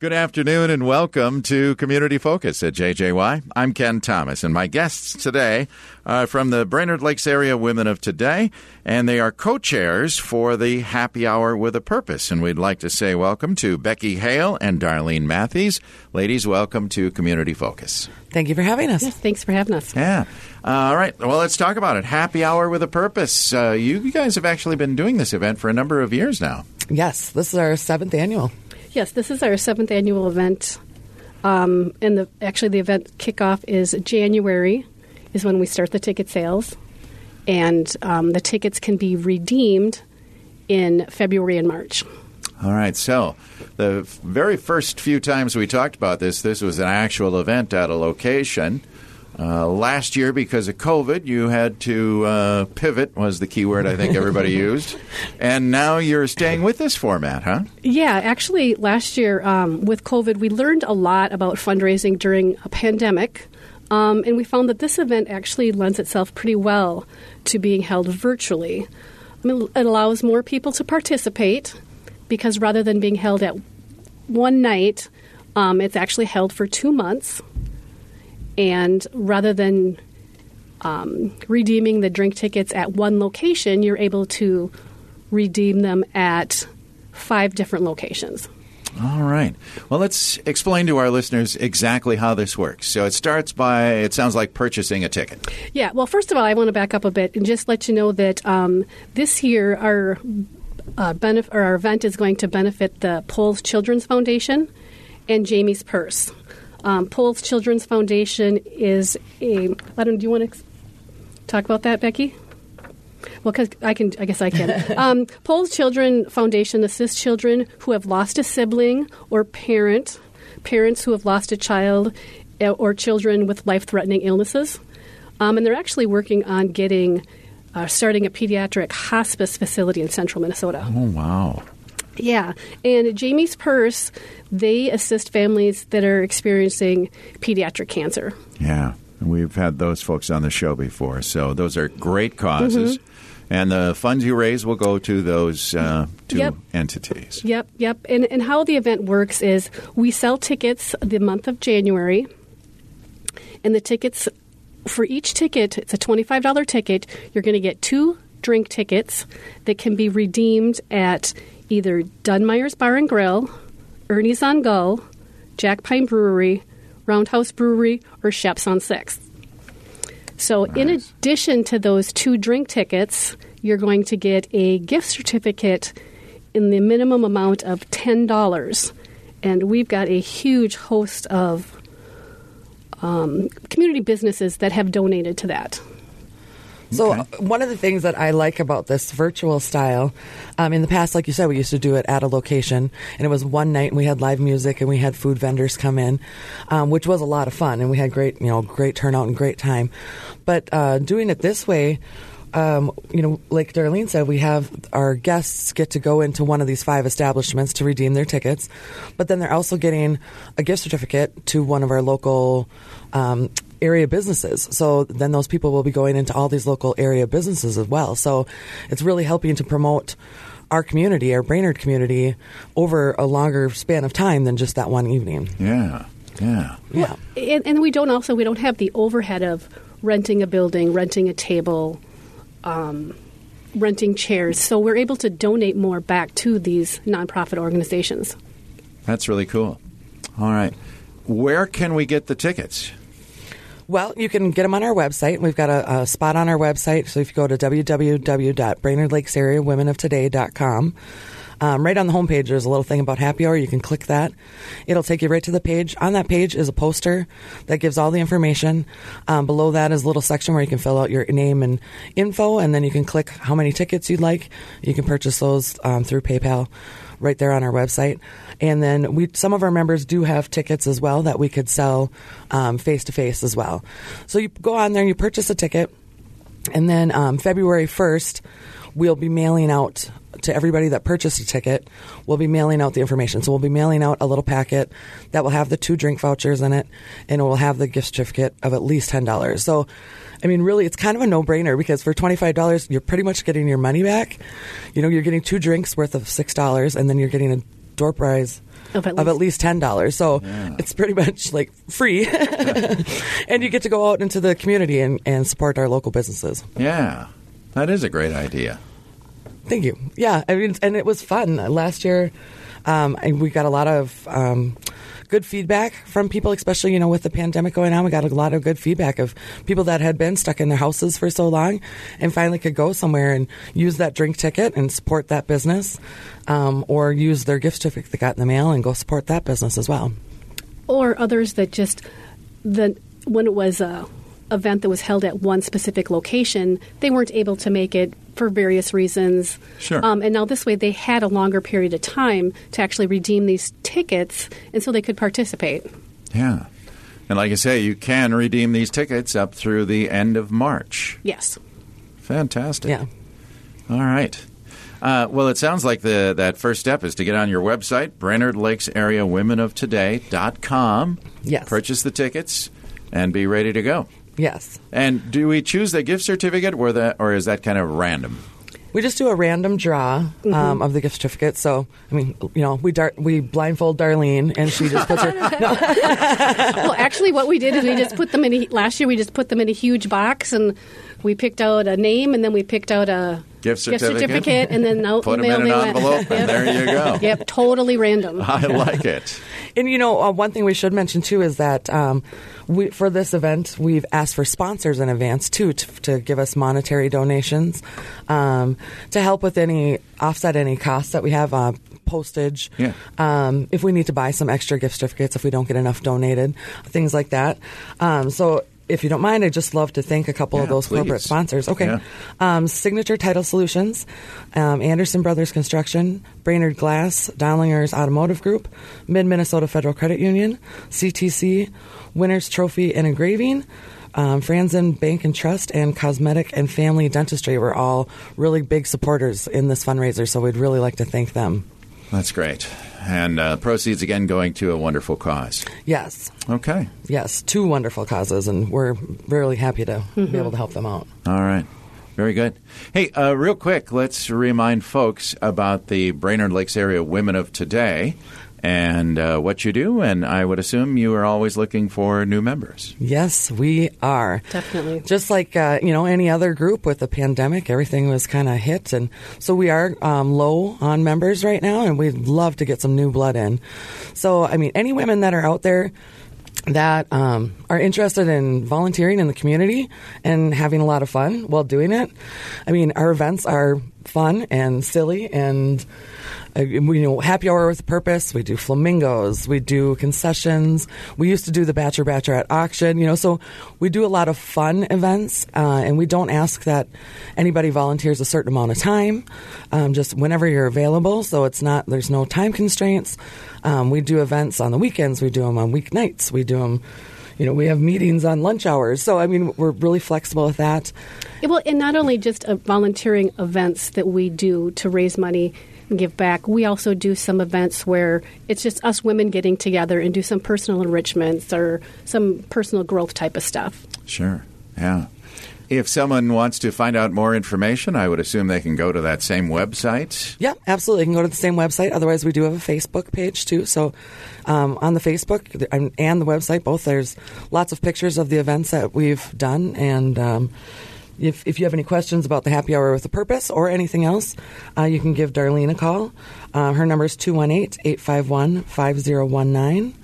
Good afternoon and welcome to Community Focus at JJY. I'm Ken Thomas, and my guests today are from the Brainerd Lakes Area Women of Today, and they are co chairs for the Happy Hour with a Purpose. And we'd like to say welcome to Becky Hale and Darlene Matthews. Ladies, welcome to Community Focus. Thank you for having us. Yes, thanks for having us. Yeah. all right. Well, let's talk about it. Happy Hour with a Purpose. Uh, you guys have actually been doing this event for a number of years now. Yes, this is our seventh annual. Yes, this is our seventh annual event, um, and the actually the event kickoff is January, is when we start the ticket sales, and um, the tickets can be redeemed in February and March. All right. So, the very first few times we talked about this, this was an actual event at a location. Uh, last year, because of COVID, you had to uh, pivot, was the key word I think everybody used. And now you're staying with this format, huh? Yeah, actually, last year um, with COVID, we learned a lot about fundraising during a pandemic. Um, and we found that this event actually lends itself pretty well to being held virtually. I mean, it allows more people to participate because rather than being held at one night, um, it's actually held for two months. And rather than um, redeeming the drink tickets at one location, you're able to redeem them at five different locations. All right. Well, let's explain to our listeners exactly how this works. So it starts by, it sounds like purchasing a ticket. Yeah. Well, first of all, I want to back up a bit and just let you know that um, this year our uh, benef- or our event is going to benefit the Poles Children's Foundation and Jamie's Purse. Um, Poles Children's Foundation is a. I don't. Do you want to talk about that, Becky? Well, because I can, I guess I can. um, Poles Children Foundation assists children who have lost a sibling or parent, parents who have lost a child, eh, or children with life-threatening illnesses. Um, and they're actually working on getting, uh, starting a pediatric hospice facility in central Minnesota. Oh, wow. Yeah, and Jamie's Purse, they assist families that are experiencing pediatric cancer. Yeah, we've had those folks on the show before. So those are great causes. Mm-hmm. And the funds you raise will go to those uh, two Yep. entities. Yep, yep. And, and how the event works is we sell tickets the month of January, and the tickets for each ticket, it's a $25 ticket. You're going to get two drink tickets that can be redeemed at either Dunmire's Bar and Grill, Ernie's on Gull, Jack Pine Brewery, Roundhouse Brewery, or Shep's on Sixth. So, in addition to those two drink tickets, you're going to get a gift certificate in the minimum amount of $10. And we've got a huge host of um, community businesses that have donated to that. So, Okay. uh, one of the things that I like about this virtual style, um, in the past, like you said, we used to do it at a location, and it was one night, and we had live music, and we had food vendors come in, um, which was a lot of fun, and we had great, you know, great turnout and great time. But uh, doing it this way, um, you know, like Darlene said, we have our guests get to go into one of these five establishments to redeem their tickets, but then they're also getting a gift certificate to one of our local um, area businesses. So then those people will be going into all these local area businesses as well. So it's really helping to promote our community, our Brainerd community, over a longer span of time than just that one evening. Yeah, yeah. Yeah. And, and we don't also we don't have the overhead of renting a building, renting a table, um, renting chairs. So we're able to donate more back to these nonprofit organizations. That's really cool. All right. Where can we get the tickets? Well, you can get them on our website. We've got a, a spot on our website. So if you go to www.brainerdlakesareawomenoftoday.com, um, right on the homepage, there's a little thing about happy hour. You can click that. It'll take you right to the page. On that page is a poster that gives all the information. Um, below that is a little section where you can fill out your name and info, and then you can click how many tickets you'd like. You can purchase those um, through PayPal right there on our website. And then we, some of our members do have tickets as well that we could sell face to face as well. So you go on there, and you purchase a ticket, and then um, February 1st, we'll be mailing out to everybody that purchased a ticket. We'll be mailing out the information. So we'll be mailing out a little packet that will have the two drink vouchers in it, and it will have the gift certificate of at least $10. So, I mean, really, it's kind of a no brainer because for $25, you're pretty much getting your money back. You know, you're getting two drinks worth of $6, and then you're getting a door prize Of at of at least- least ten dollars. So Yeah. it's pretty much like free, and you get to go out into the community and, and support our local businesses. Yeah, that is a great idea. Thank you. Yeah, I mean, and it was fun last year. Um, we got a lot of um, good feedback from people, especially you know with the pandemic going on. We got a lot of good feedback of people that had been stuck in their houses for so long, and finally could go somewhere and use that drink ticket and support that business, um, or use their gift certificate they got in the mail and go support that business as well. or others that just the when it was a event that was held at one specific location, they weren't able to make it for various reasons. Sure. Um, and now this way, they had a longer period of time to actually redeem these tickets, and so they could participate. Yeah. And like I say, you can redeem these tickets up through the end of March. Yes. Fantastic. Yeah. All right. Uh, well, it sounds like the that first step is to get on your website, Brainerd Lakes Area Women of Today.com. Yes. Purchase the tickets and be ready to go. Yes. And do we choose the gift certificate or that or is that kind of random? We just do a random draw um, of the gift certificate. So, I mean, you know, we dar- we blindfold Darlene, and she just puts her. no, well, actually, what we did is we just put them in. A, last year, we just put them in a huge box, and we picked out a name, and then we picked out a Gift certificate? certificate, and then out Put the them mail in an they went. envelope and there you go. Yep, totally random. I like it. And you know, uh, one thing we should mention too is that um, we, for this event, we've asked for sponsors in advance too to, to give us monetary donations um, to help with any offset any costs that we have. Uh, postage Yeah. um, if we need to buy some extra gift certificates if we don't get enough donated things like that um, so if you don't mind i'd just love to thank a couple of Yeah, those corporate sponsors okay Yeah. um, Signature Title Solutions, um, Anderson Brothers Construction, Brainerd Glass, Dondelingers Automotive Group, Mid Minnesota Federal Credit Union, CTC, Winners Trophy and Engraving, um, Frandsen Bank and Trust, and Cosmetic and Family Dentistry were all really big supporters in this fundraiser, so we'd really like to thank them. That's great. And uh, proceeds again going to a wonderful cause. Yes, Okay. yes, two wonderful causes, and we're really happy to be able to help them out. All right. Very good. Hey, uh, real quick, let's remind folks about the Brainerd Lakes Area Women of Today and uh, what you do. And I would assume you are always looking for new members. Yes, we are. Definitely. Just like, uh, you know, any other group with the pandemic, everything was kind of hit. And so we are um, low on members right now, and we'd love to get some new blood in. So, I mean, any women that are out there that um, are interested in volunteering in the community and having a lot of fun while doing it. I mean, our events are fun and silly and uh, you know happy hour with purpose. We do flamingos. We do concessions. We used to do the Bachelor Bachelorette auction. You know, so we do a lot of fun events, uh, and we don't ask that anybody volunteers a certain amount of time. Um, just whenever you're available. So it's not there's no time constraints. Um, we do events on the weekends. We do them on weeknights. We do them. You know, we have meetings on lunch hours. So I mean, we're really flexible with that. Yeah, Well, and not only just uh, volunteering events that we do to raise money and give back, we also do some events where it's just us women getting together and do some personal enrichments or some personal growth type of stuff. Sure. Yeah. If someone wants to find out more information, I would assume they can go to that same website. Yeah, absolutely. You can go to the same website. Otherwise, we do have a Facebook page too. So, um, on the Facebook and the website, both there's lots of pictures of the events that we've done. And um, if if you have any questions about the Happy Hour with a Purpose or anything else, uh, you can give Darlene a call. Uh, her number is 218-851-5019.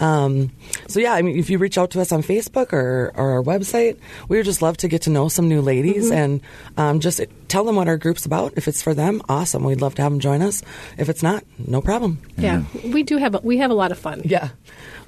Um, so yeah, I mean, if you reach out to us on Facebook or, or our website, we would just love to get to know some new ladies and um, just tell them what our group's about. If it's for them, awesome. We'd love to have them join us. If it's not, no problem. Yeah, we do have a, we have a lot of fun. Yeah,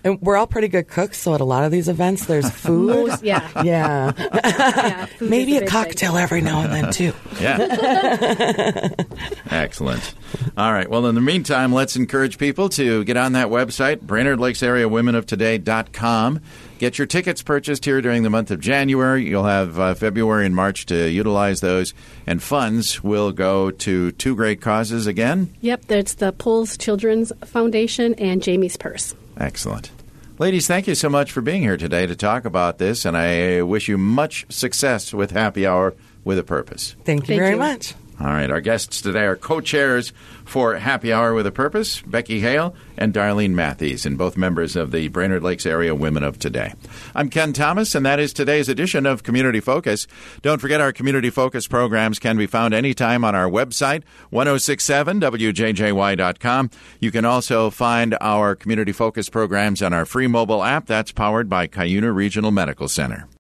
and we're all pretty good cooks. So at a lot of these events, there's food. Most- yeah, yeah, yeah. food maybe a big cocktail every now and then too. Yeah. Excellent. All right. Well, in the meantime, let's encourage people to get on that website, Brainerd Lakes Area Women of Today.com. Get your tickets purchased here during the month of January. You'll have uh, February and March to utilize those, and funds will go to two great causes again. Yep, that's the Pulls Children's Foundation and Jamie's Purse. Excellent. Ladies, thank you so much for being here today to talk about this, and I wish you much success with Happy Hour with a Purpose. Thank you Thank very you. much. All right, our guests today are co chairs for Happy Hour with a Purpose, Becky Hale and Darlene Matthews, and both members of the Brainerd Lakes Area Women of Today. I'm Ken Thomas, and that is today's edition of Community Focus. Don't forget our Community Focus programs can be found anytime on our website, 1067wjjy.com. You can also find our Community Focus programs on our free mobile app that's powered by Cuyuna Regional Medical Center.